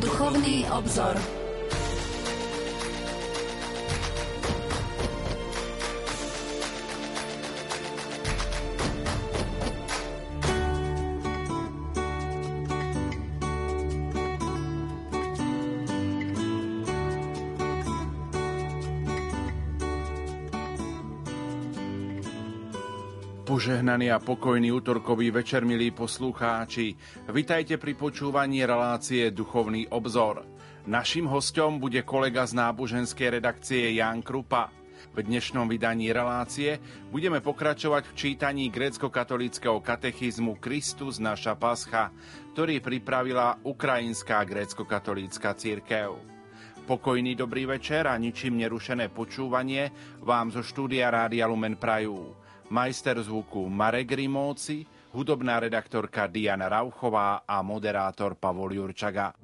Duchovný obzor. Požehnaný a pokojný útorkový večer, milí poslucháči. Vitajte pri počúvaní relácie Duchovný obzor. Naším hostom bude kolega z náboženskej redakcie Jan Krupa. V dnešnom vydaní relácie budeme pokračovať v čítaní grécko-katolického katechizmu Kristus naša pascha, ktorý pripravila Ukrajinská grécko-katolícka církev. Pokojný dobrý večer a ničím nerušené počúvanie vám zo štúdia Rádia Lumen Prajú majster zvuku Marek Rimóci, hudobná redaktorka Diana Rauchová a moderátor Pavol Jurčaga.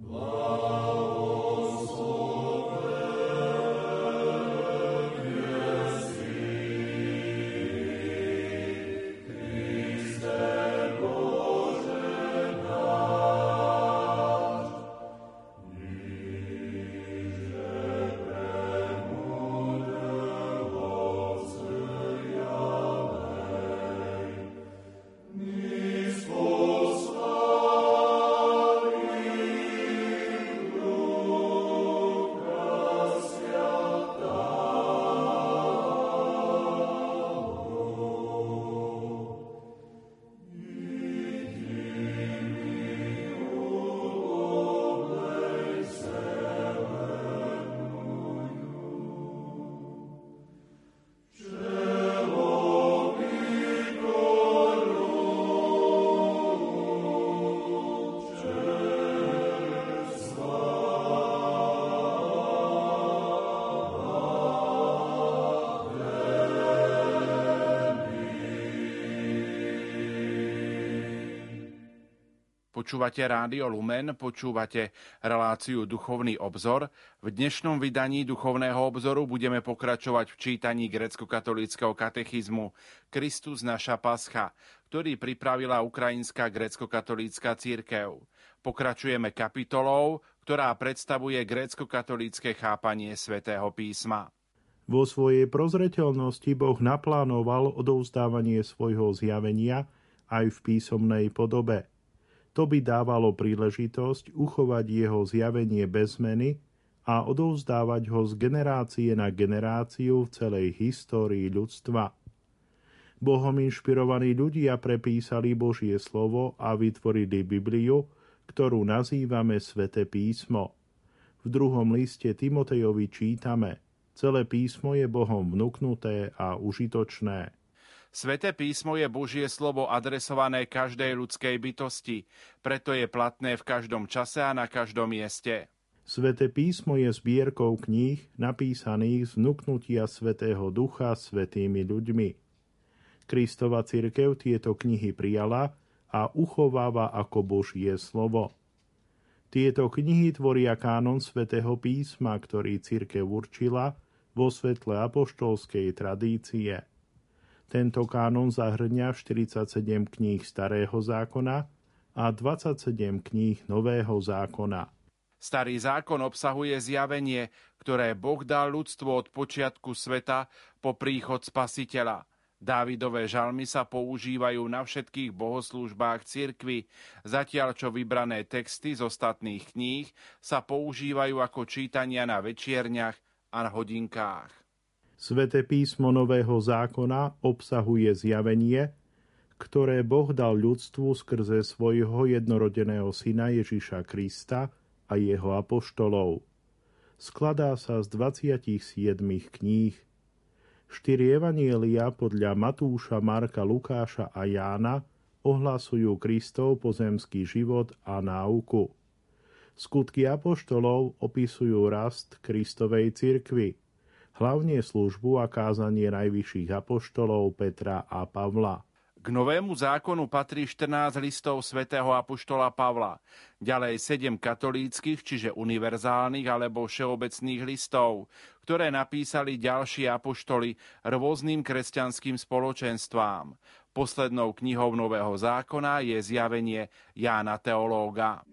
Počúvate Rádio Lumen, počúvate reláciu Duchovný obzor. V dnešnom vydaní Duchovného obzoru budeme pokračovať v čítaní grecko-katolického katechizmu Kristus naša pascha, ktorý pripravila Ukrajinská grecko-katolícka církev. Pokračujeme kapitolou, ktorá predstavuje grécko-katolícke chápanie svätého písma. Vo svojej prozreteľnosti Boh naplánoval odovzdávanie svojho zjavenia aj v písomnej podobe – to by dávalo príležitosť uchovať jeho zjavenie bez zmeny a odovzdávať ho z generácie na generáciu v celej histórii ľudstva. Bohom inšpirovaní ľudia prepísali Božie slovo a vytvorili Bibliu, ktorú nazývame Svete písmo. V druhom liste Timotejovi čítame Celé písmo je Bohom vnúknuté a užitočné. Sveté písmo je Božie slovo adresované každej ľudskej bytosti, preto je platné v každom čase a na každom mieste. Sveté písmo je zbierkou kníh napísaných z vnúknutia Svetého Ducha svetými ľuďmi. Kristova cirkev tieto knihy prijala a uchováva ako Božie slovo. Tieto knihy tvoria kánon svätého písma, ktorý cirkev určila vo svetle apoštolskej tradície. Tento kánon zahrňa 47 kníh Starého zákona a 27 kníh Nového zákona. Starý zákon obsahuje zjavenie, ktoré Boh dal ľudstvu od počiatku sveta po príchod spasiteľa. Dávidové žalmy sa používajú na všetkých bohoslúžbách cirkvy, zatiaľ čo vybrané texty z ostatných kníh sa používajú ako čítania na večierniach a hodinkách. Sveté písmo Nového zákona obsahuje zjavenie, ktoré Boh dal ľudstvu skrze svojho jednorodeného syna Ježiša Krista a jeho apoštolov. Skladá sa z 27 kníh. Štyri evanielia podľa Matúša, Marka, Lukáša a Jána ohlasujú Kristov pozemský život a náuku. Skutky apoštolov opisujú rast Kristovej cirkvy – hlavne službu a kázanie najvyšších apoštolov Petra a Pavla. K novému zákonu patrí 14 listov svätého apoštola Pavla, ďalej 7 katolíckých, čiže univerzálnych alebo všeobecných listov, ktoré napísali ďalší apoštoli rôznym kresťanským spoločenstvám. Poslednou knihou Nového zákona je zjavenie Jána Teológa.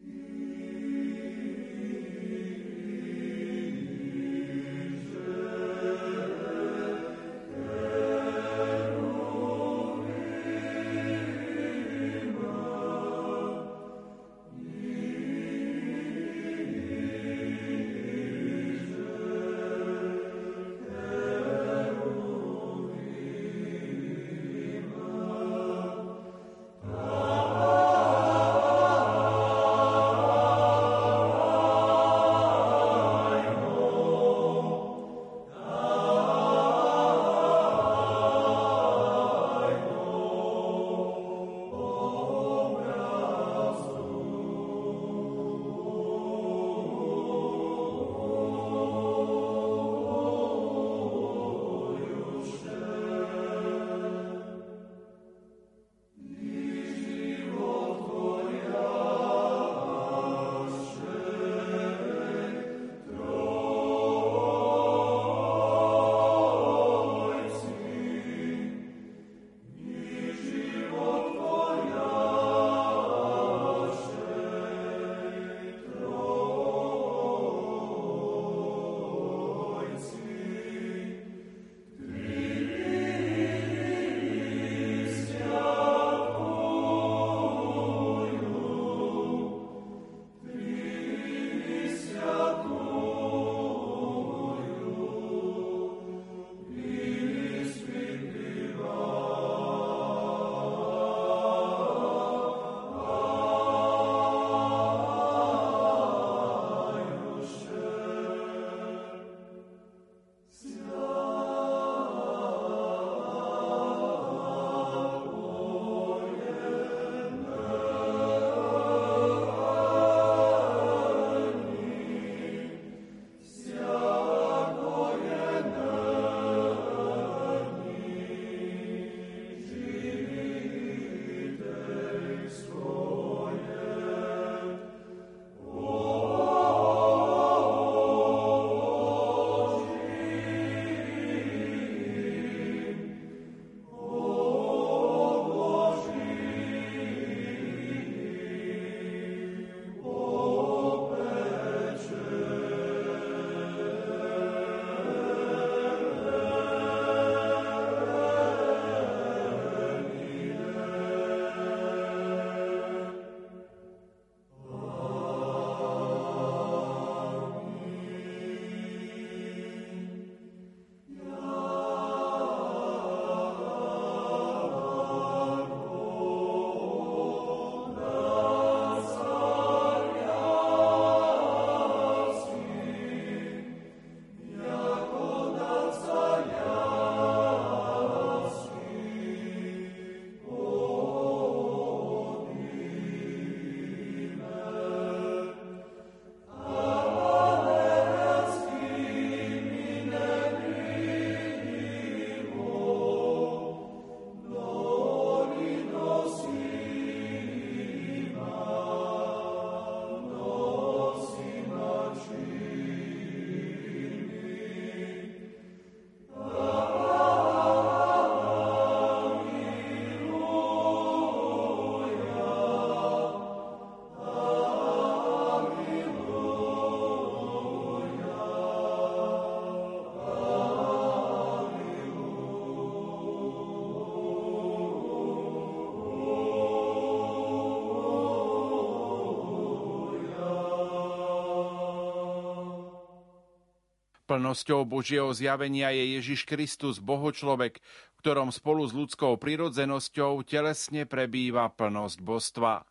Plnosťou Božieho zjavenia je Ježiš Kristus, Bohočlovek, v ktorom spolu s ľudskou prirodzenosťou telesne prebýva plnosť božstva.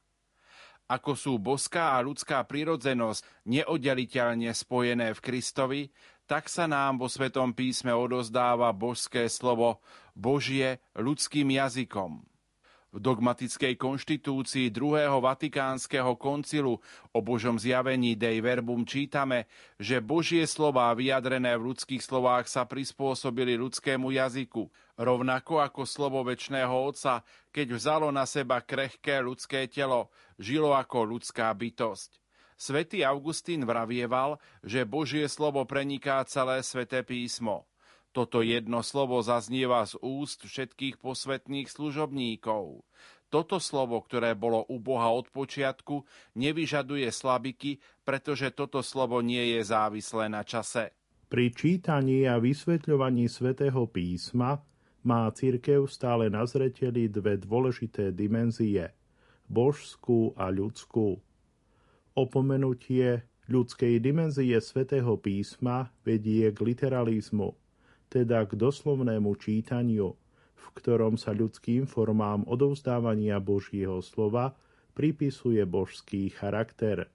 Ako sú boská a ľudská prirodzenosť neoddeliteľne spojené v Kristovi, tak sa nám vo Svetom písme odozdáva božské slovo Božie ľudským jazykom. V dogmatickej konštitúcii druhého vatikánskeho koncilu o Božom zjavení Dei Verbum čítame, že Božie slová vyjadrené v ľudských slovách sa prispôsobili ľudskému jazyku, rovnako ako slovo väčšného Otca, keď vzalo na seba krehké ľudské telo, žilo ako ľudská bytosť. Svetý Augustín vravieval, že Božie slovo preniká celé sveté písmo – Toto jedno slovo zaznieva z úst všetkých posvetných služobníkov. Toto slovo, ktoré bolo u Boha od počiatku, nevyžaduje slabiky, pretože toto slovo nie je závislé na čase. Pri čítaní a vysvetľovaní svätého písma má cirkev stále na zreteli dve dôležité dimenzie – božskú a ľudskú. Opomenutie ľudskej dimenzie svätého písma vedie k literalizmu, teda k doslovnému čítaniu, v ktorom sa ľudským formám odovzdávania Božieho slova pripisuje božský charakter.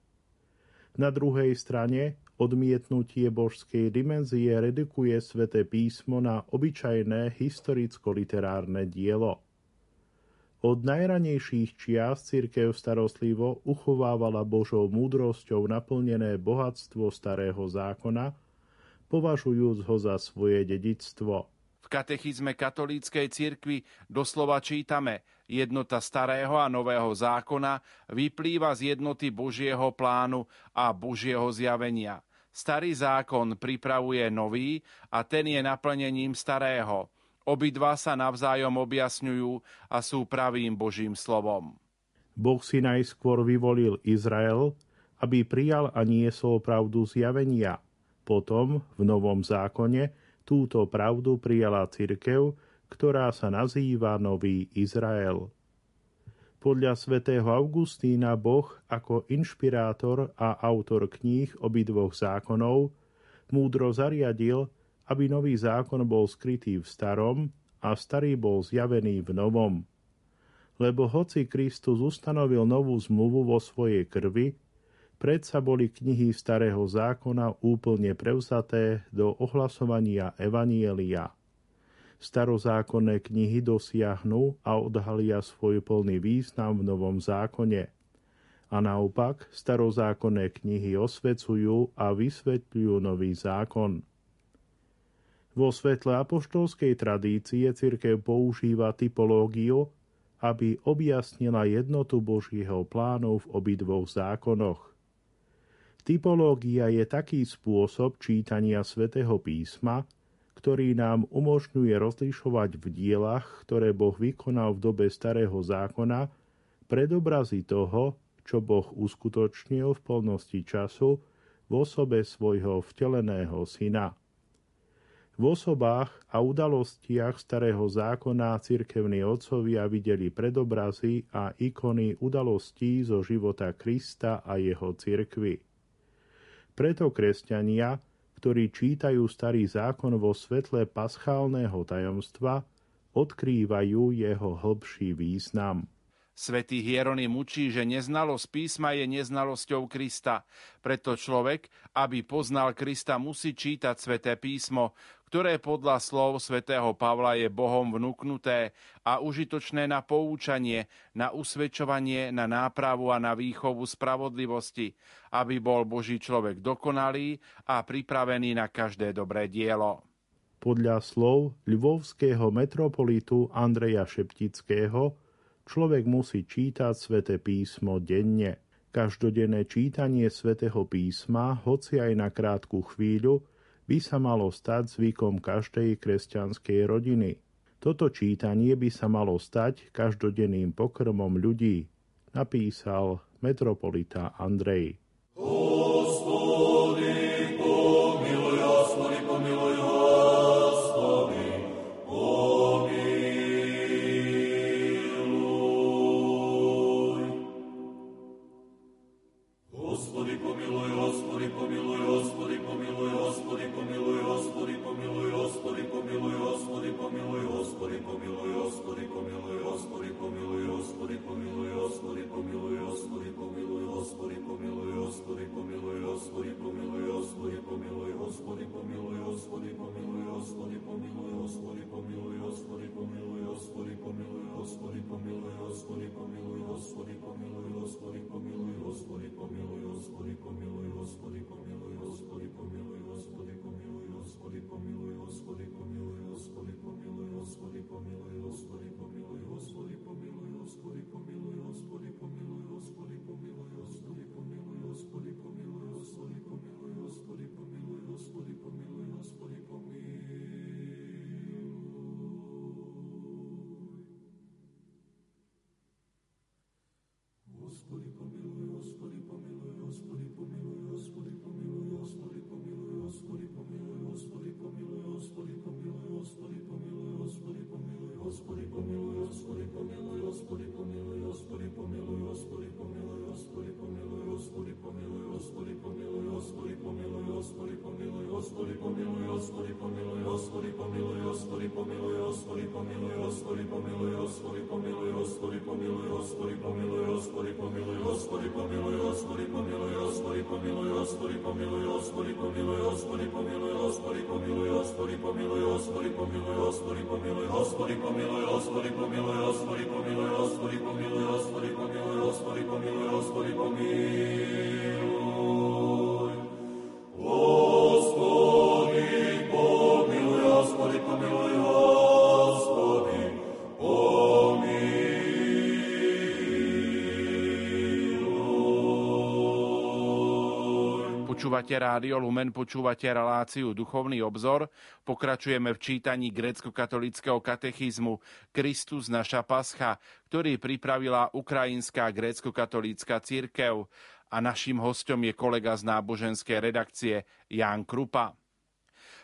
Na druhej strane Odmietnutie božskej dimenzie redukuje sväté písmo na obyčajné historicko-literárne dielo. Od najranejších čias cirkev starostlivo uchovávala Božou múdrosťou naplnené bohatstvo starého zákona, považujúc ho za svoje dedictvo. V katechizme katolíckej cirkvi doslova čítame jednota starého a nového zákona vyplýva z jednoty Božieho plánu a Božieho zjavenia – Starý zákon pripravuje nový a ten je naplnením starého. Obidva sa navzájom objasňujú a sú pravým Božím slovom. Boh si najskôr vyvolil Izrael, aby prijal a niesol pravdu zjavenia. Potom, v Novom zákone, túto pravdu prijala cirkev, ktorá sa nazýva Nový Izrael. Podľa svätého Augustína Boh ako inšpirátor a autor kníh obidvoch zákonov múdro zariadil, aby nový zákon bol skrytý v starom a starý bol zjavený v novom. Lebo hoci Kristus ustanovil novú zmluvu vo svojej krvi, predsa boli knihy starého zákona úplne prevzaté do ohlasovania Evanielia starozákonné knihy dosiahnu a odhalia svoj plný význam v Novom zákone. A naopak, starozákonné knihy osvecujú a vysvetľujú nový zákon. Vo svetle apoštolskej tradície cirkev používa typológiu, aby objasnila jednotu Božieho plánu v obidvoch zákonoch. Typológia je taký spôsob čítania svätého písma, ktorý nám umožňuje rozlišovať v dielach, ktoré Boh vykonal v dobe starého zákona, predobrazy toho, čo Boh uskutočnil v plnosti času v osobe svojho vteleného syna. V osobách a udalostiach starého zákona cirkevní otcovia videli predobrazy a ikony udalostí zo života Krista a jeho cirkvy. Preto kresťania ktorí čítajú starý zákon vo svetle paschálneho tajomstva, odkrývajú jeho hlbší význam. Svetý Hieronym učí, že neznalosť písma je neznalosťou Krista. Preto človek, aby poznal Krista, musí čítať sveté písmo, ktoré podľa slov svätého Pavla je Bohom vnúknuté a užitočné na poučanie, na usvedčovanie, na nápravu a na výchovu spravodlivosti, aby bol Boží človek dokonalý a pripravený na každé dobré dielo. Podľa slov ľvovského metropolitu Andreja Šeptického Človek musí čítať sväté písmo denne. Každodenné čítanie svätého písma, hoci aj na krátku chvíľu, by sa malo stať zvykom každej kresťanskej rodiny. Toto čítanie by sa malo stať každodenným pokrmom ľudí, napísal metropolita Andrej. Oh! pomiluj, Господи, помилуй, Господи, помилуй, Господи, помилуй, Господи, помилуй, Господи, помилуй. Počúvate Rádio Lumen, počúvate reláciu Duchovný obzor. Pokračujeme v čítaní grécko-katolického katechizmu Kristus naša pascha, ktorý pripravila Ukrajinská grécko-katolícka církev. A našim hostom je kolega z náboženskej redakcie Jan Krupa.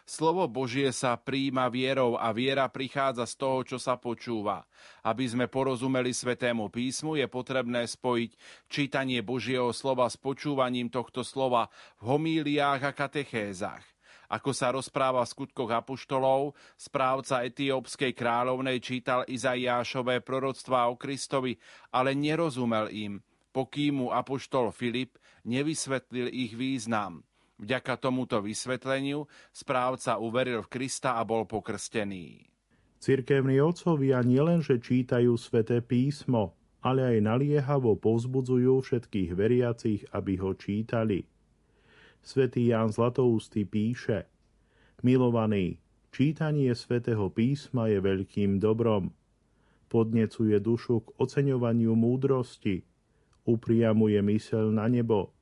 Slovo Božie sa príjima vierou a viera prichádza z toho, čo sa počúva. Aby sme porozumeli Svetému písmu, je potrebné spojiť čítanie Božieho slova s počúvaním tohto slova v homíliách a katechézach. Ako sa rozpráva v skutkoch apoštolov, správca etiópskej kráľovnej čítal Izaiášové proroctvá o Kristovi, ale nerozumel im, pokým mu apoštol Filip nevysvetlil ich význam. Vďaka tomuto vysvetleniu správca uveril v Krista a bol pokrstený. Cirkevní otcovia nielenže čítajú sväté písmo, ale aj naliehavo povzbudzujú všetkých veriacich, aby ho čítali. Svetý Ján Zlatoústy píše Milovaný, čítanie svätého písma je veľkým dobrom. Podnecuje dušu k oceňovaniu múdrosti, upriamuje myseľ na nebo,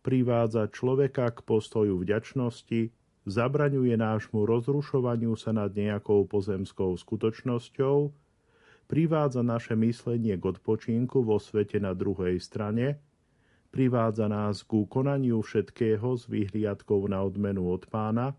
privádza človeka k postoju vďačnosti, zabraňuje nášmu rozrušovaniu sa nad nejakou pozemskou skutočnosťou, privádza naše myslenie k odpočinku vo svete na druhej strane, privádza nás k konaniu všetkého s vyhliadkou na odmenu od pána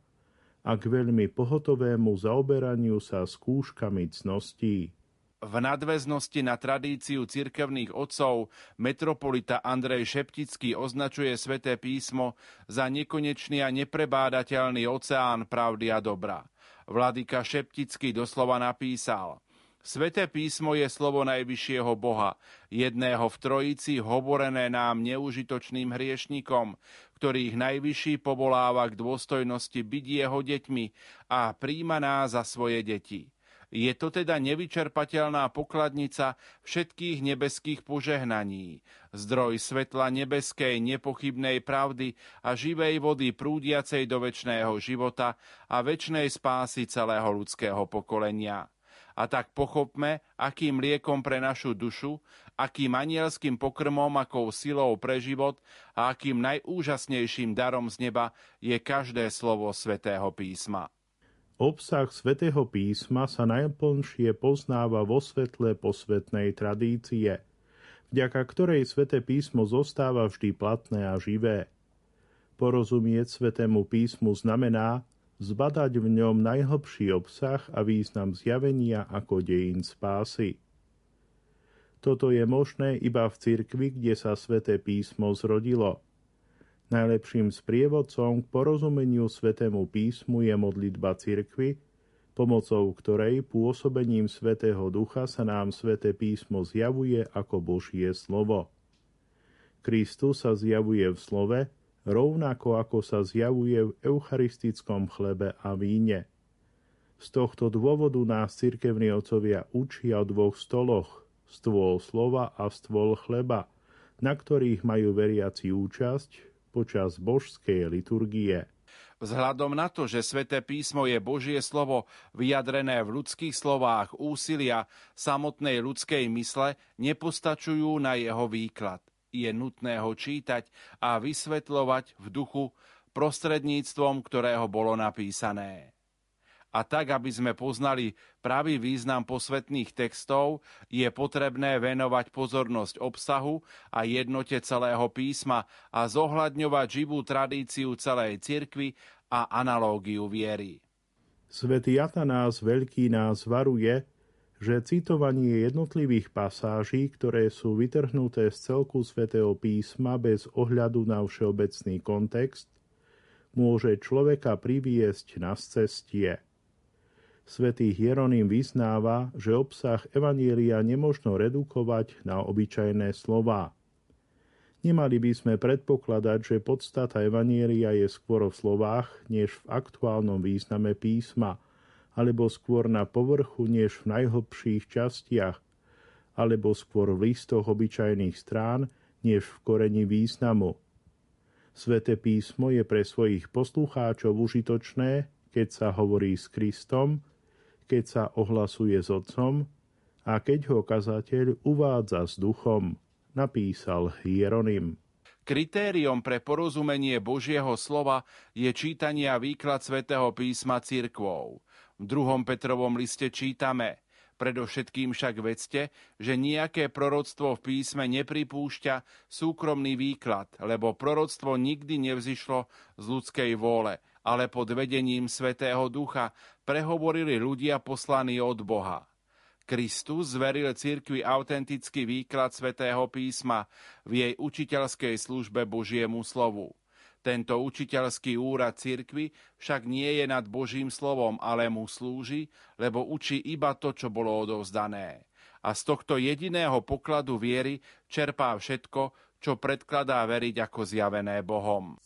a k veľmi pohotovému zaoberaniu sa skúškami cností. V nadväznosti na tradíciu cirkevných otcov metropolita Andrej Šeptický označuje sväté písmo za nekonečný a neprebádateľný oceán pravdy a dobra. Vladyka Šeptický doslova napísal Sveté písmo je slovo najvyššieho Boha, jedného v trojici hovorené nám neužitočným hriešnikom, ktorých najvyšší povoláva k dôstojnosti byť jeho deťmi a príjma nás za svoje deti. Je to teda nevyčerpateľná pokladnica všetkých nebeských požehnaní, zdroj svetla nebeskej nepochybnej pravdy a živej vody prúdiacej do väčšného života a väčšnej spásy celého ľudského pokolenia. A tak pochopme, akým liekom pre našu dušu, akým anielským pokrmom, akou silou pre život a akým najúžasnejším darom z neba je každé slovo svätého písma. Obsah svätého písma sa najplnšie poznáva vo svetle posvetnej tradície, vďaka ktorej sväté písmo zostáva vždy platné a živé. Porozumieť svätému písmu znamená zbadať v ňom najhlbší obsah a význam zjavenia ako dejín spásy. Toto je možné iba v cirkvi, kde sa sväté písmo zrodilo – Najlepším sprievodcom k porozumeniu Svetému písmu je modlitba cirkvy, pomocou ktorej pôsobením Svetého Ducha sa nám Sveté písmo zjavuje ako Božie slovo. Kristus sa zjavuje v slove, rovnako ako sa zjavuje v eucharistickom chlebe a víne. Z tohto dôvodu nás cirkevní otcovia učia o dvoch stoloch, stôl slova a stôl chleba, na ktorých majú veriaci účasť, počas božskej liturgie. Vzhľadom na to, že sväté písmo je Božie slovo vyjadrené v ľudských slovách úsilia samotnej ľudskej mysle, nepostačujú na jeho výklad. Je nutné ho čítať a vysvetľovať v duchu prostredníctvom, ktorého bolo napísané a tak, aby sme poznali pravý význam posvetných textov, je potrebné venovať pozornosť obsahu a jednote celého písma a zohľadňovať živú tradíciu celej cirkvy a analógiu viery. Svetý Atanás Veľký nás varuje, že citovanie jednotlivých pasáží, ktoré sú vytrhnuté z celku svätého písma bez ohľadu na všeobecný kontext, môže človeka priviesť na cestie. Svetý Hieronym vyznáva, že obsah Evanielia nemožno redukovať na obyčajné slová. Nemali by sme predpokladať, že podstata Evanielia je skôr v slovách, než v aktuálnom význame písma, alebo skôr na povrchu, než v najhlbších častiach, alebo skôr v listoch obyčajných strán, než v koreni významu. Sveté písmo je pre svojich poslucháčov užitočné, keď sa hovorí s Kristom, keď sa ohlasuje s Otcom a keď ho kazateľ uvádza s duchom, napísal Hieronym. Kritériom pre porozumenie Božieho slova je čítanie a výklad svätého písma cirkvou. V druhom Petrovom liste čítame Predovšetkým však vedzte, že nejaké proroctvo v písme nepripúšťa súkromný výklad, lebo proroctvo nikdy nevzišlo z ľudskej vôle, ale pod vedením Svetého Ducha prehovorili ľudia poslaní od Boha. Kristus zveril cirkvi autentický výklad svätého písma v jej učiteľskej službe Božiemu slovu. Tento učiteľský úrad cirkvi však nie je nad Božím slovom, ale mu slúži, lebo učí iba to, čo bolo odovzdané. A z tohto jediného pokladu viery čerpá všetko, čo predkladá veriť ako zjavené Bohom.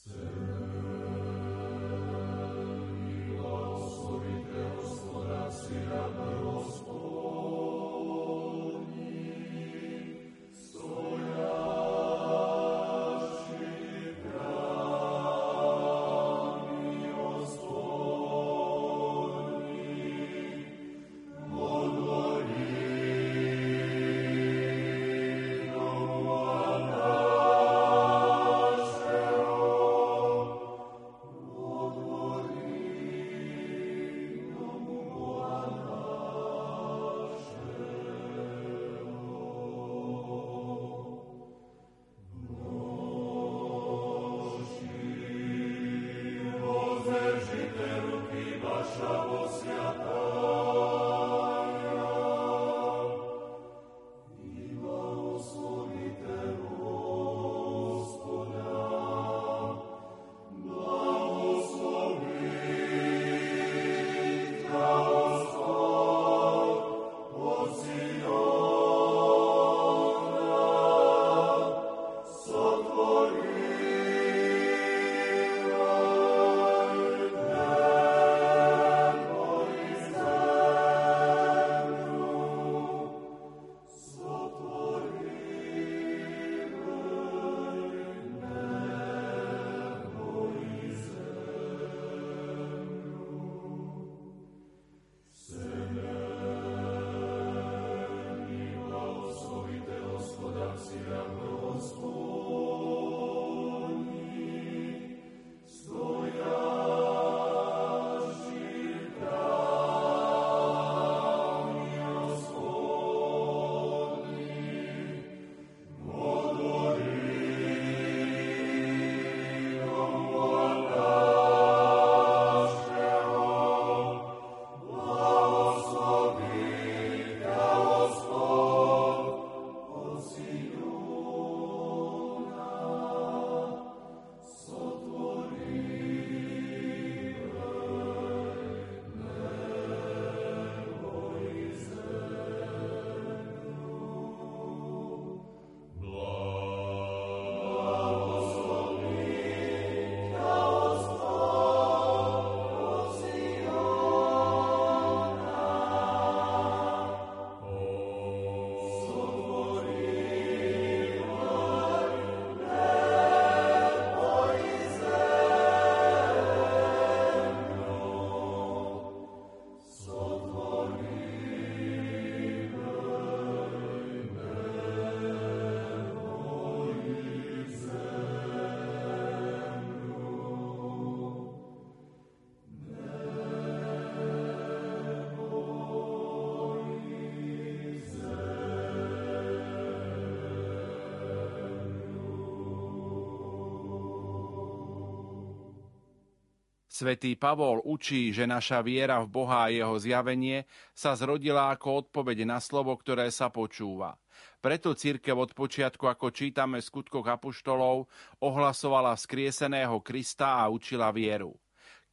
Svetý Pavol učí, že naša viera v Boha a jeho zjavenie sa zrodila ako odpoveď na slovo, ktoré sa počúva. Preto církev od počiatku, ako čítame v skutkoch apoštolov, ohlasovala vzkrieseného Krista a učila vieru.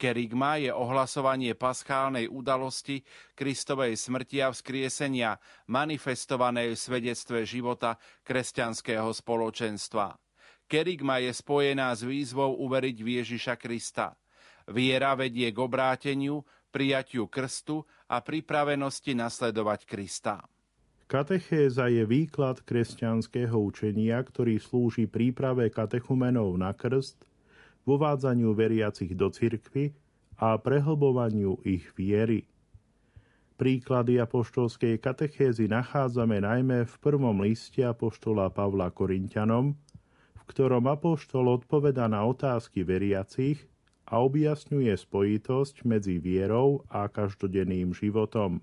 Kerigma je ohlasovanie paschálnej udalosti Kristovej smrti a vzkriesenia, manifestovanej v svedectve života kresťanského spoločenstva. Kerigma je spojená s výzvou uveriť v Ježiša Krista. Viera vedie k obráteniu, prijatiu krstu a pripravenosti nasledovať Krista. Katechéza je výklad kresťanského učenia, ktorý slúži príprave katechumenov na krst, vovádzaniu veriacich do cirkvy a prehlbovaniu ich viery. Príklady apoštolskej katechézy nachádzame najmä v prvom liste apoštola Pavla Korintianom, v ktorom apoštol odpoveda na otázky veriacich a objasňuje spojitosť medzi vierou a každodenným životom.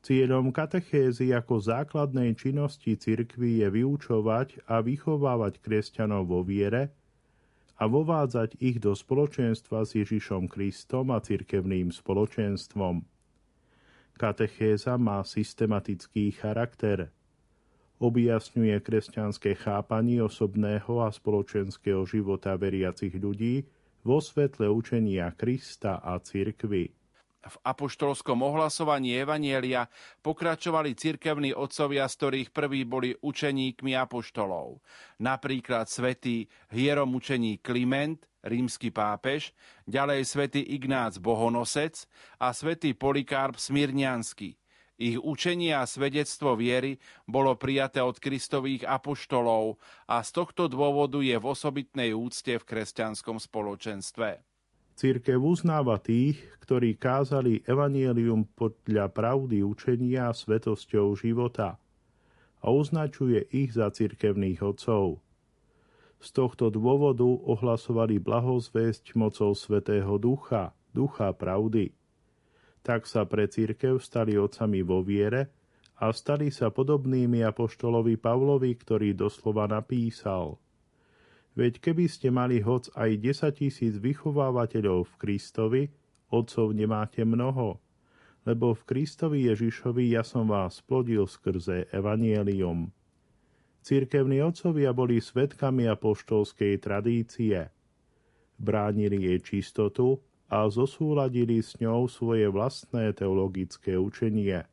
Cieľom katechézy ako základnej činnosti cirkvy je vyučovať a vychovávať kresťanov vo viere a vovádzať ich do spoločenstva s Ježišom Kristom a cirkevným spoločenstvom. Katechéza má systematický charakter. Objasňuje kresťanské chápanie osobného a spoločenského života veriacich ľudí, vo svetle učenia Krista a cirkvy. V apoštolskom ohlasovaní Evanielia pokračovali cirkevní otcovia, z ktorých prví boli učeníkmi apoštolov. Napríklad svätý hieromučení Kliment, rímsky pápež, ďalej svätý Ignác Bohonosec a svätý Polikarp Smirniansky. Ich učenie a svedectvo viery bolo prijaté od kristových apoštolov a z tohto dôvodu je v osobitnej úcte v kresťanskom spoločenstve. Církev uznáva tých, ktorí kázali evanielium podľa pravdy učenia svetosťou života a označuje ich za cirkevných otcov. Z tohto dôvodu ohlasovali blahozvesť mocou Svetého Ducha, Ducha pravdy tak sa pre církev stali otcami vo viere a stali sa podobnými apoštolovi Pavlovi, ktorý doslova napísal Veď keby ste mali hoc aj 10 tisíc vychovávateľov v Kristovi, otcov nemáte mnoho, lebo v Kristovi Ježišovi ja som vás plodil skrze Evanielium. Církevní otcovia boli svetkami apoštolskej tradície. Bránili jej čistotu a zosúladili s ňou svoje vlastné teologické učenie.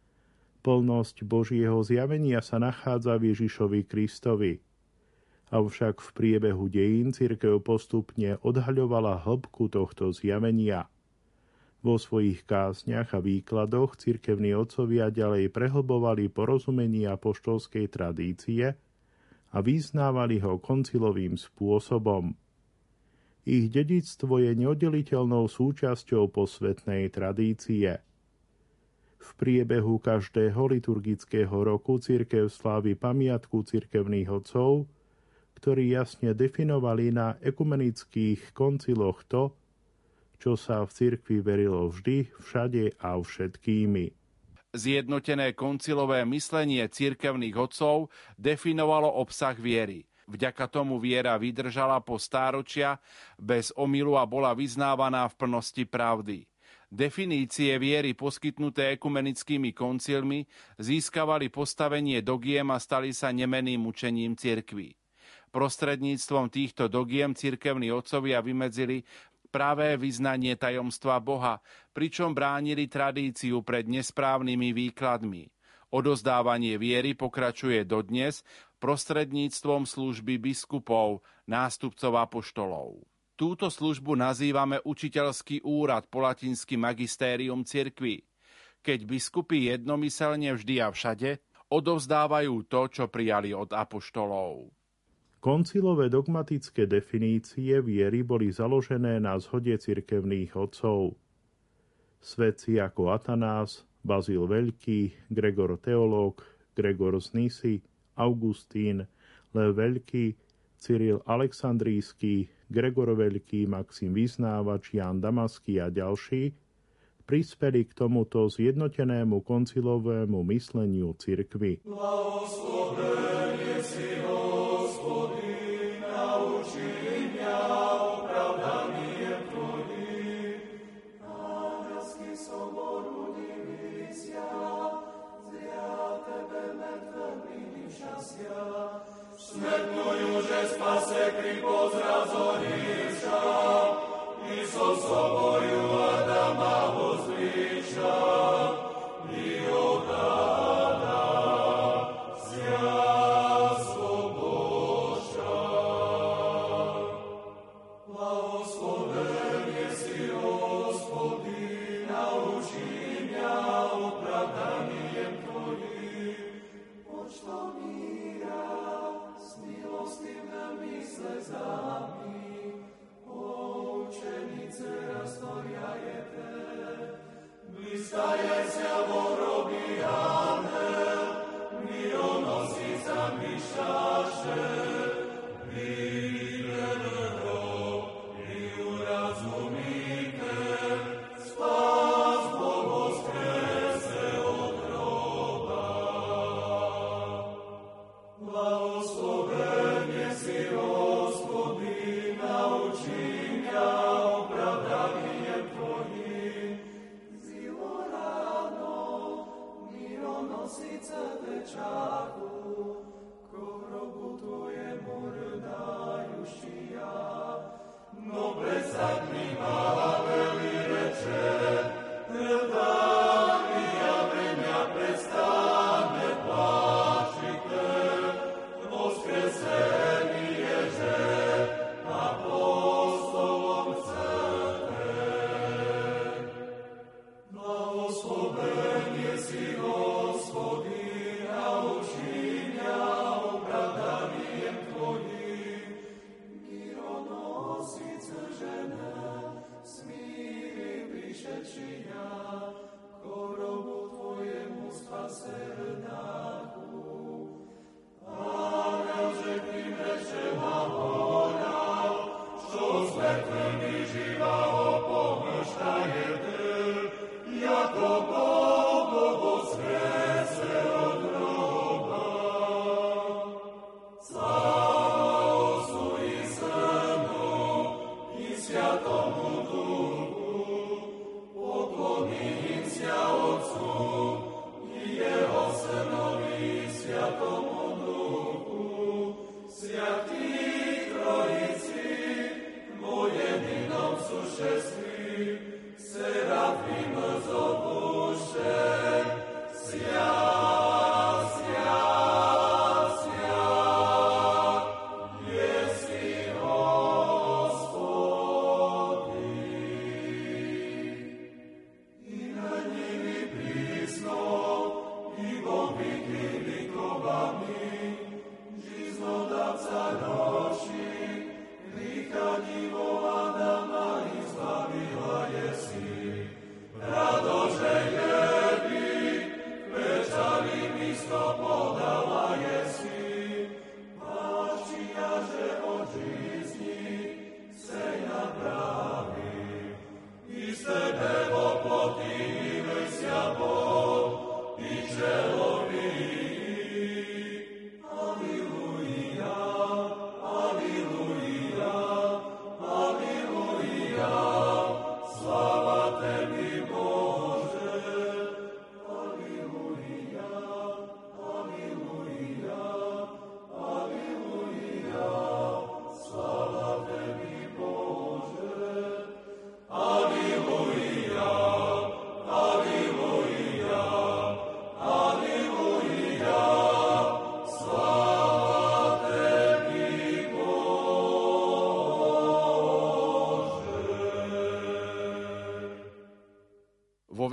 Plnosť Božieho zjavenia sa nachádza v Ježišovi Kristovi. Avšak v priebehu dejín cirkev postupne odhaľovala hĺbku tohto zjavenia. Vo svojich kásniach a výkladoch cirkevní otcovia ďalej prehlbovali porozumenie apoštolskej tradície a vyznávali ho koncilovým spôsobom – ich dedictvo je neoddeliteľnou súčasťou posvetnej tradície. V priebehu každého liturgického roku cirkev slávi pamiatku cirkevných otcov, ktorí jasne definovali na ekumenických konciloch to, čo sa v cirkvi verilo vždy, všade a všetkými. Zjednotené koncilové myslenie cirkevných otcov definovalo obsah viery – Vďaka tomu viera vydržala po stáročia bez omilu a bola vyznávaná v plnosti pravdy. Definície viery poskytnuté ekumenickými koncilmi získavali postavenie dogiem a stali sa nemeným učením cirkvy. Prostredníctvom týchto dogiem cirkevní otcovia vymedzili pravé vyznanie tajomstva Boha, pričom bránili tradíciu pred nesprávnymi výkladmi. Odozdávanie viery pokračuje dodnes prostredníctvom služby biskupov, nástupcov apoštolov. Túto službu nazývame učiteľský úrad po latinsky magistérium cirkvi, keď biskupy jednomyselne vždy a všade odovzdávajú to, čo prijali od apoštolov. Koncilové dogmatické definície viery boli založené na zhode cirkevných otcov. Svedci ako Atanás, Bazil Veľký, Gregor Teológ, Gregor z Nisy, Augustín, Lev Veľký, Cyril Aleksandrijský, Gregor Veľký, Maxim Vyznávač, Jan Damaský a ďalší prispeli k tomuto zjednotenému koncilovému mysleniu cirkvy. Blahoslovený Isus oboju Adama uzviša.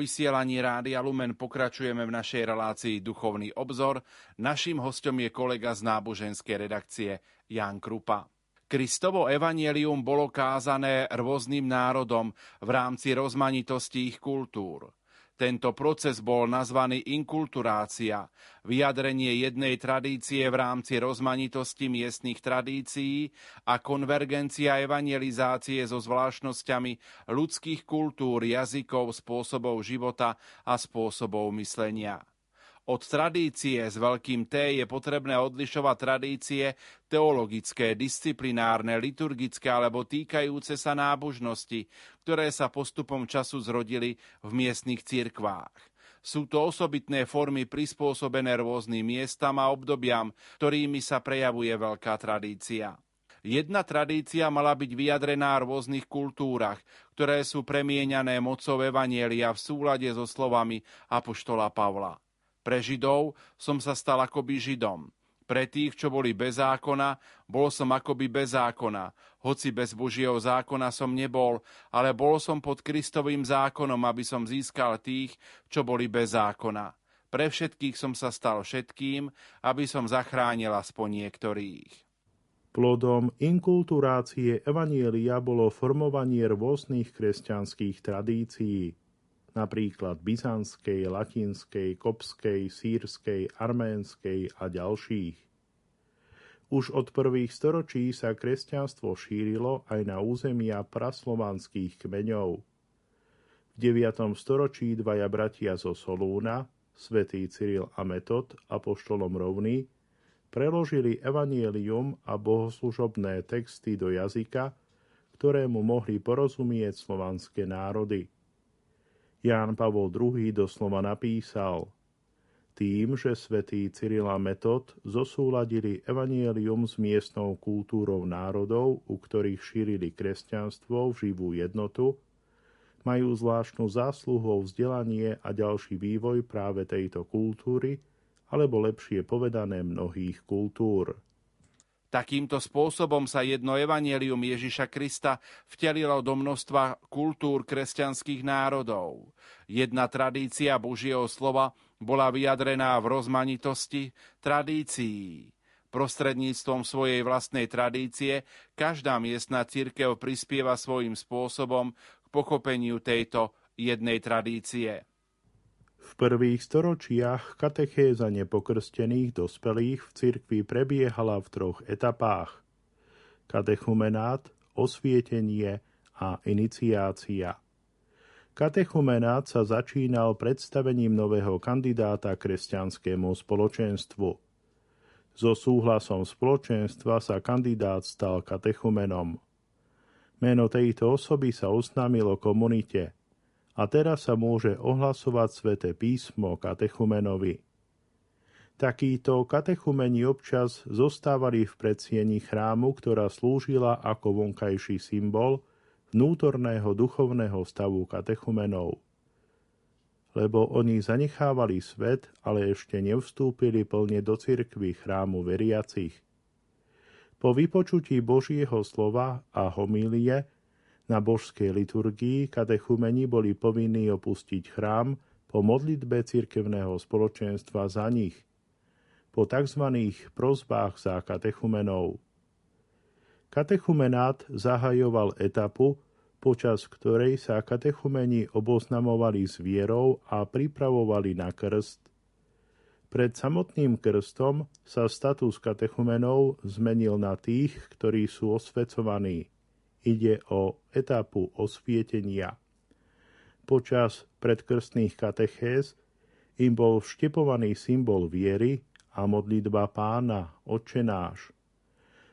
Vysielaní Rádia Lumen pokračujeme v našej relácii Duchovný obzor. Naším hostom je kolega z náboženskej redakcie Jan Krupa. Kristovo evanielium bolo kázané rôznym národom v rámci rozmanitosti ich kultúr. Tento proces bol nazvaný inkulturácia, vyjadrenie jednej tradície v rámci rozmanitosti miestnych tradícií a konvergencia evangelizácie so zvláštnosťami ľudských kultúr, jazykov, spôsobov života a spôsobov myslenia. Od tradície s veľkým T je potrebné odlišovať tradície teologické, disciplinárne, liturgické alebo týkajúce sa nábožnosti, ktoré sa postupom času zrodili v miestnych cirkvách. Sú to osobitné formy prispôsobené rôznym miestam a obdobiam, ktorými sa prejavuje veľká tradícia. Jedna tradícia mala byť vyjadrená v rôznych kultúrach, ktoré sú premieňané mocou Evanielia v súlade so slovami Apoštola Pavla. Pre Židov som sa stal akoby Židom. Pre tých, čo boli bez zákona, bol som akoby bez zákona. Hoci bez Božieho zákona som nebol, ale bol som pod Kristovým zákonom, aby som získal tých, čo boli bez zákona. Pre všetkých som sa stal všetkým, aby som zachránil aspoň niektorých. Plodom inkulturácie Evanielia bolo formovanie rôznych kresťanských tradícií, napríklad byzantskej, latinskej, kopskej, sírskej, arménskej a ďalších. Už od prvých storočí sa kresťanstvo šírilo aj na územia praslovanských kmeňov. V 9. storočí dvaja bratia zo Solúna, svätý Cyril a Metod, apoštolom rovný, preložili evanielium a bohoslužobné texty do jazyka, ktorému mohli porozumieť slovanské národy. Ján Pavol II doslova napísal tým, že svätý Cyril a Metod zosúladili evanielium s miestnou kultúrou národov, u ktorých šírili kresťanstvo v živú jednotu, majú zvláštnu zásluhu o vzdelanie a ďalší vývoj práve tejto kultúry – alebo lepšie povedané mnohých kultúr. Takýmto spôsobom sa jedno evanielium Ježiša Krista vtelilo do množstva kultúr kresťanských národov. Jedna tradícia Božieho slova bola vyjadrená v rozmanitosti tradícií. Prostredníctvom svojej vlastnej tradície každá miestna církev prispieva svojím spôsobom k pochopeniu tejto jednej tradície. V prvých storočiach katechéza nepokrstených dospelých v cirkvi prebiehala v troch etapách. Katechumenát, osvietenie a iniciácia. Katechumenát sa začínal predstavením nového kandidáta kresťanskému spoločenstvu. So súhlasom spoločenstva sa kandidát stal katechumenom. Meno tejto osoby sa oznámilo komunite – a teraz sa môže ohlasovať sväté písmo katechumenovi. Takíto katechumeni občas zostávali v predsieni chrámu, ktorá slúžila ako vonkajší symbol vnútorného duchovného stavu katechumenov. Lebo oni zanechávali svet, ale ešte nevstúpili plne do cirkvy chrámu veriacich. Po vypočutí Božieho slova a homílie na božskej liturgii katechumeni boli povinní opustiť chrám po modlitbe cirkevného spoločenstva za nich, po tzv. prozbách za katechumenov. Katechumenát zahajoval etapu, počas ktorej sa katechumeni oboznamovali s vierou a pripravovali na krst. Pred samotným krstom sa status katechumenov zmenil na tých, ktorí sú osvecovaní. Ide o etapu osvietenia. Počas predkrstných katechéz im bol vštepovaný symbol viery a modlitba pána, očenáš.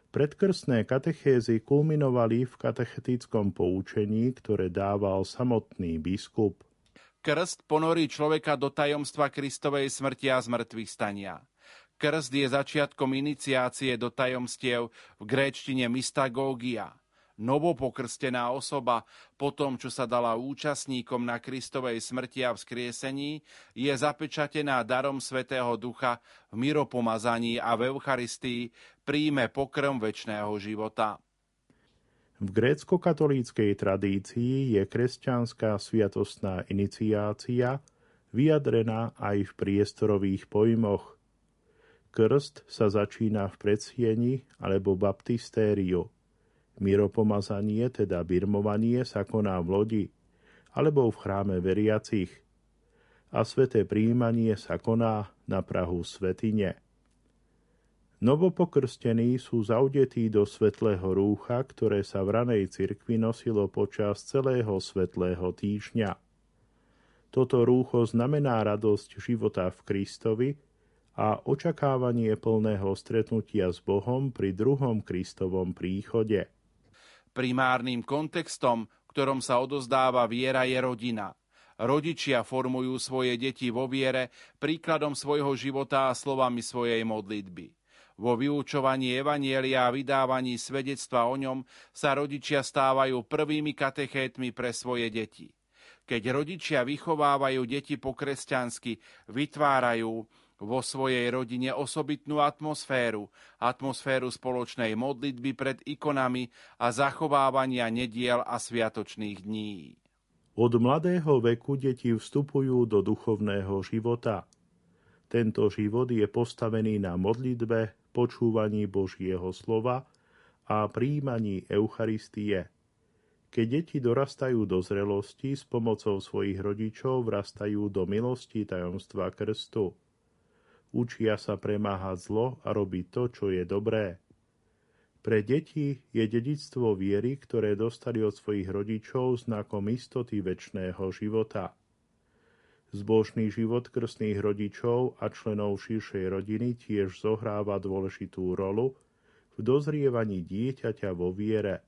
Predkrstné katechézy kulminovali v katechetickom poučení, ktoré dával samotný biskup. Krst ponorí človeka do tajomstva Kristovej smrti a zmrtvých stania. Krst je začiatkom iniciácie do tajomstiev v gréčtine mystagógia – novopokrstená osoba po tom, čo sa dala účastníkom na Kristovej smrti a vzkriesení, je zapečatená darom Svetého Ducha v miropomazaní a v Eucharistii príjme pokrm väčšného života. V grécko-katolíckej tradícii je kresťanská sviatostná iniciácia vyjadrená aj v priestorových pojmoch. Krst sa začína v predsieni alebo baptistériu – Miropomazanie, teda birmovanie, sa koná v lodi alebo v chráme veriacich a sveté príjmanie sa koná na Prahu svetine. Novopokrstení sú zaudetí do svetlého rúcha, ktoré sa v ranej cirkvi nosilo počas celého svetlého týždňa. Toto rúcho znamená radosť života v Kristovi a očakávanie plného stretnutia s Bohom pri druhom Kristovom príchode. Primárnym kontextom, v ktorom sa odozdáva viera, je rodina. Rodičia formujú svoje deti vo viere príkladom svojho života a slovami svojej modlitby. Vo vyučovaní Evanielia a vydávaní svedectva o ňom sa rodičia stávajú prvými katechétmi pre svoje deti. Keď rodičia vychovávajú deti po kresťansky, vytvárajú vo svojej rodine osobitnú atmosféru, atmosféru spoločnej modlitby pred ikonami a zachovávania nediel a sviatočných dní. Od mladého veku deti vstupujú do duchovného života. Tento život je postavený na modlitbe, počúvaní Božieho slova a príjmaní Eucharistie. Keď deti dorastajú do zrelosti, s pomocou svojich rodičov vrastajú do milosti tajomstva krstu. Učia sa premáhať zlo a robiť to, čo je dobré. Pre deti je dedictvo viery, ktoré dostali od svojich rodičov znakom istoty väčšného života. Zbožný život krstných rodičov a členov širšej rodiny tiež zohráva dôležitú rolu v dozrievaní dieťaťa vo viere.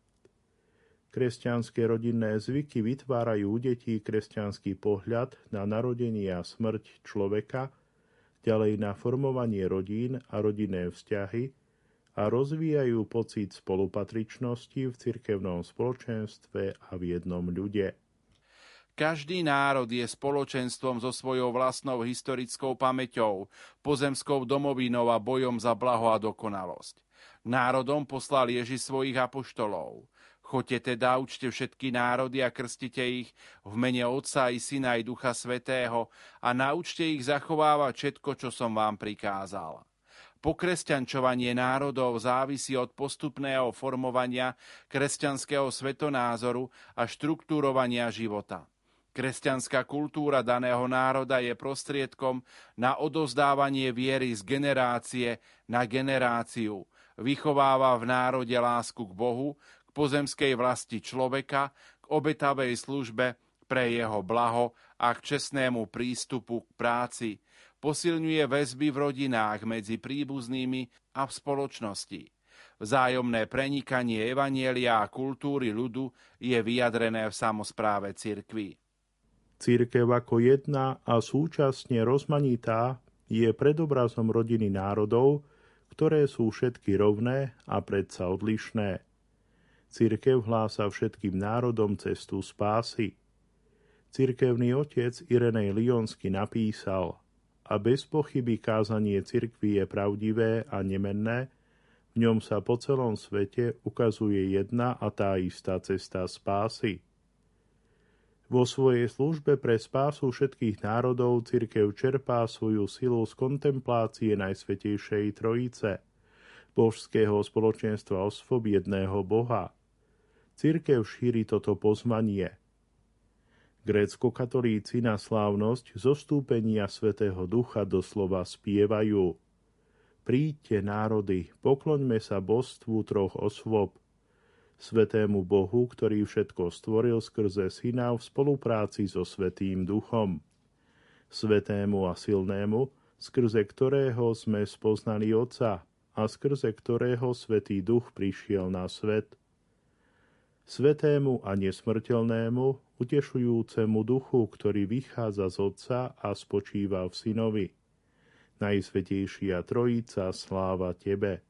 Kresťanské rodinné zvyky vytvárajú u detí kresťanský pohľad na narodenie a smrť človeka, ďalej na formovanie rodín a rodinné vzťahy, a rozvíjajú pocit spolupatričnosti v cirkevnom spoločenstve a v jednom ľude. Každý národ je spoločenstvom so svojou vlastnou historickou pamäťou, pozemskou domovinou a bojom za blaho a dokonalosť. Národom poslal Ježi svojich apoštolov. Choďte teda, učte všetky národy a krstite ich v mene Otca i Syna i Ducha Svetého a naučte ich zachovávať všetko, čo som vám prikázal. Pokresťančovanie národov závisí od postupného formovania kresťanského svetonázoru a štruktúrovania života. Kresťanská kultúra daného národa je prostriedkom na odozdávanie viery z generácie na generáciu. Vychováva v národe lásku k Bohu, pozemskej vlasti človeka, k obetavej službe pre jeho blaho a k čestnému prístupu k práci – posilňuje väzby v rodinách medzi príbuznými a v spoločnosti. Vzájomné prenikanie evanielia a kultúry ľudu je vyjadrené v samozpráve cirkvy. Církev ako jedna a súčasne rozmanitá je predobrazom rodiny národov, ktoré sú všetky rovné a predsa odlišné. Církev hlása všetkým národom cestu spásy. Cirkevný otec Irenej Lionsky napísal – a bez pochyby kázanie cirkvi je pravdivé a nemenné, v ňom sa po celom svete ukazuje jedna a tá istá cesta spásy. Vo svojej službe pre spásu všetkých národov cirkev čerpá svoju silu z kontemplácie Najsvetejšej Trojice, božského spoločenstva osôb Boha. Cirkev šíri toto pozvanie – Grécko-katolíci na slávnosť zostúpenia Svetého Ducha doslova spievajú. Príďte národy, pokloňme sa božstvu troch osôb, Svetému Bohu, ktorý všetko stvoril skrze Syna v spolupráci so Svetým Duchom. Svetému a silnému, skrze ktorého sme spoznali Otca a skrze ktorého Svetý Duch prišiel na svet – Svetému a nesmrteľnému, utešujúcemu duchu, ktorý vychádza z Otca a spočíva v Synovi. Najsvetejšia Trojica, sláva Tebe.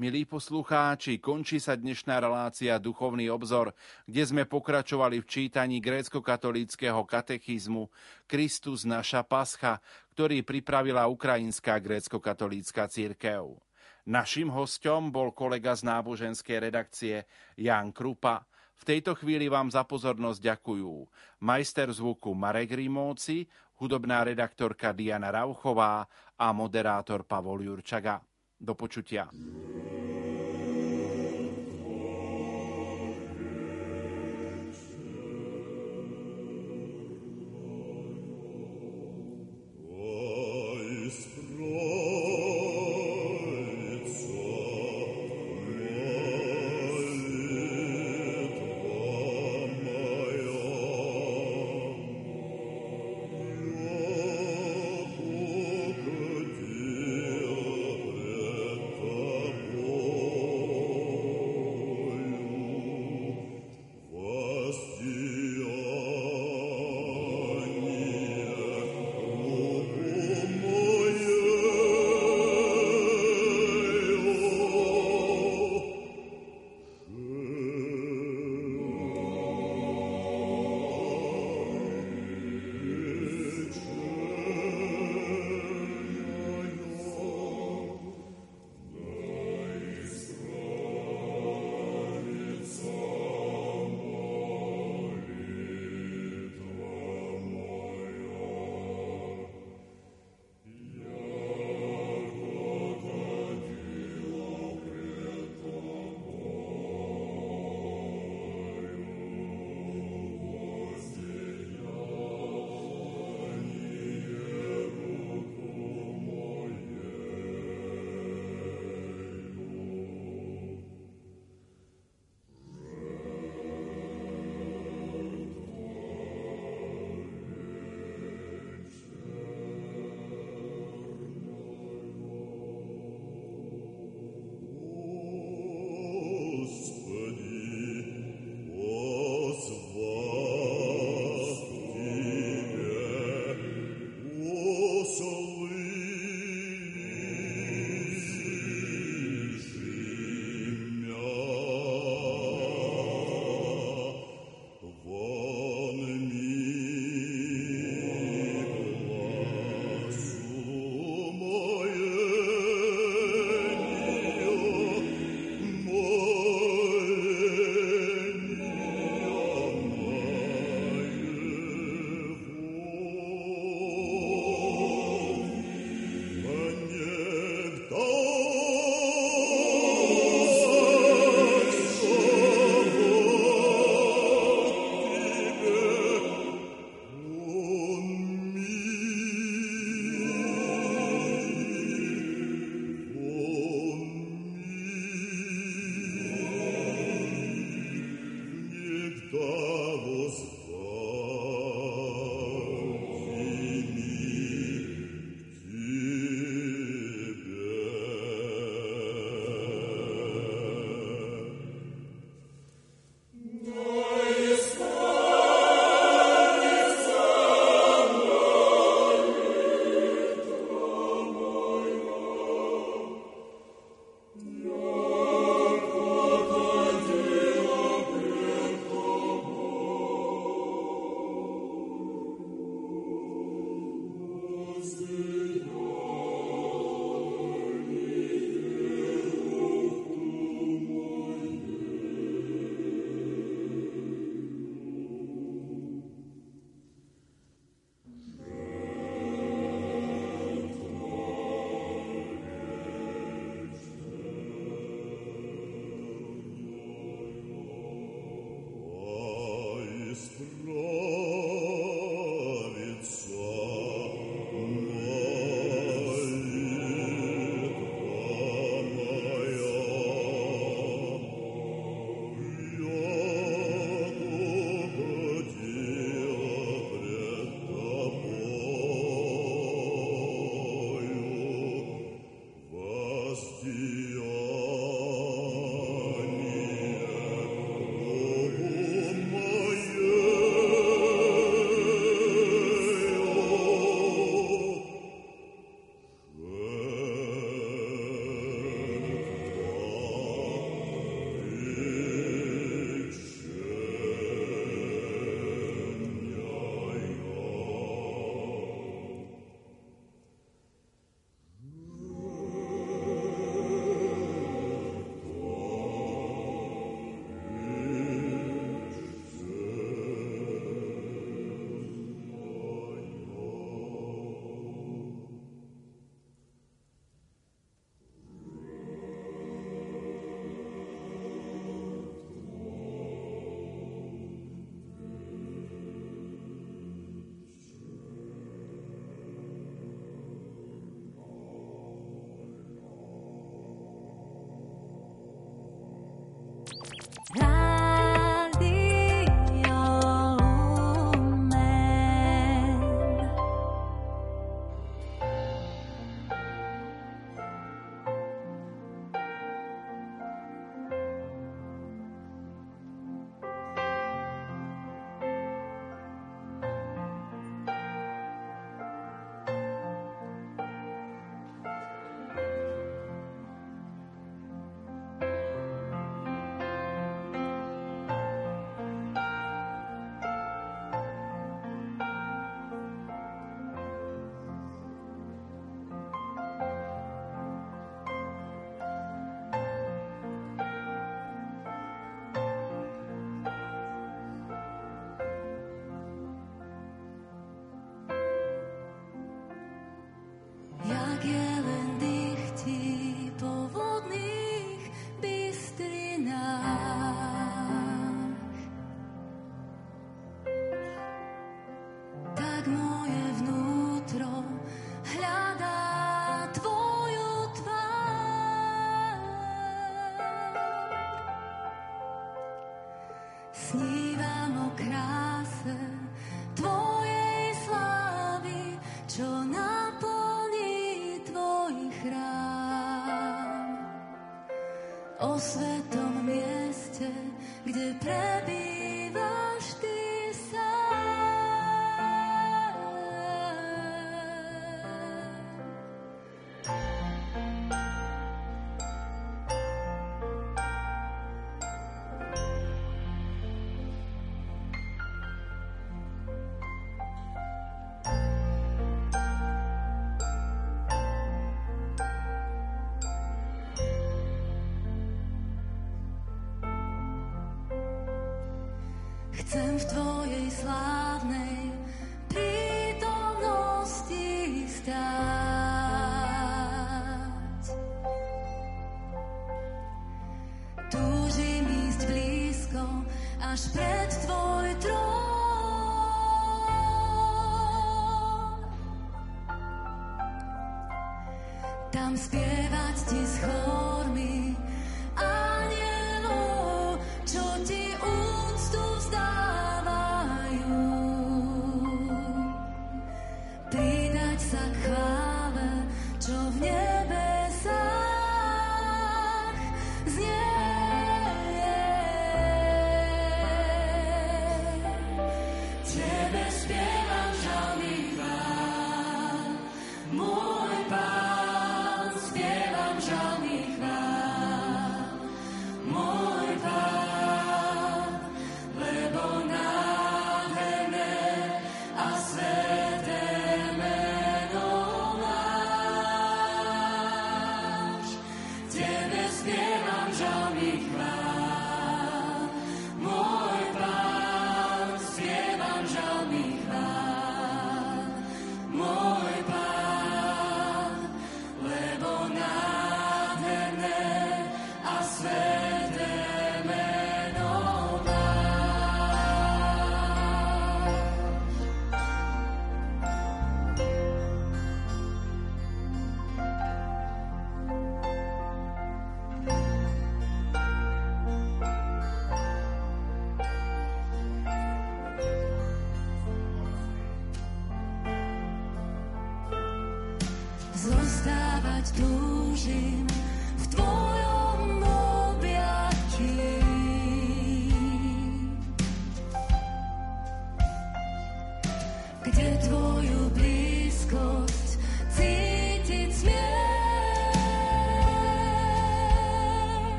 Milí poslucháči, končí sa dnešná relácia Duchovný obzor, kde sme pokračovali v čítaní grécko-katolíckého katechizmu Kristus naša pascha, ktorý pripravila Ukrajinská grécko-katolícka církev. Naším hostom bol kolega z náboženskej redakcie Jan Krupa. V tejto chvíli vám za pozornosť ďakujú majster zvuku Marek Rimóci, hudobná redaktorka Diana Rauchová a moderátor Pavol Jurčaga. Do počutia.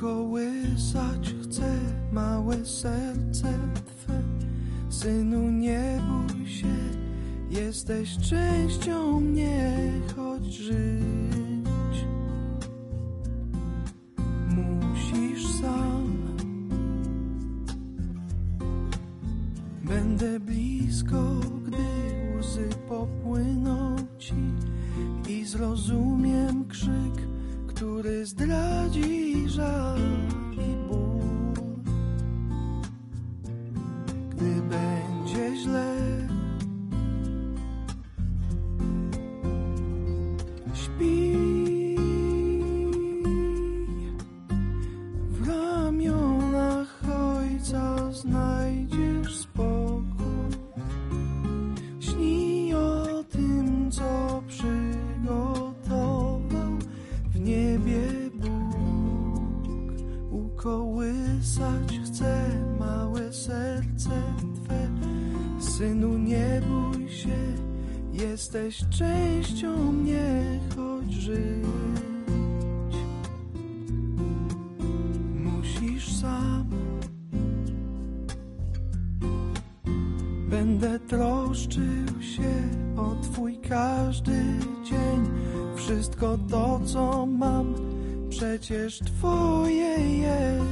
kołysać chcę małe serce twe. Synu, nie bój się, jesteś częścią mnie, choć żyj. przecież twoje jest.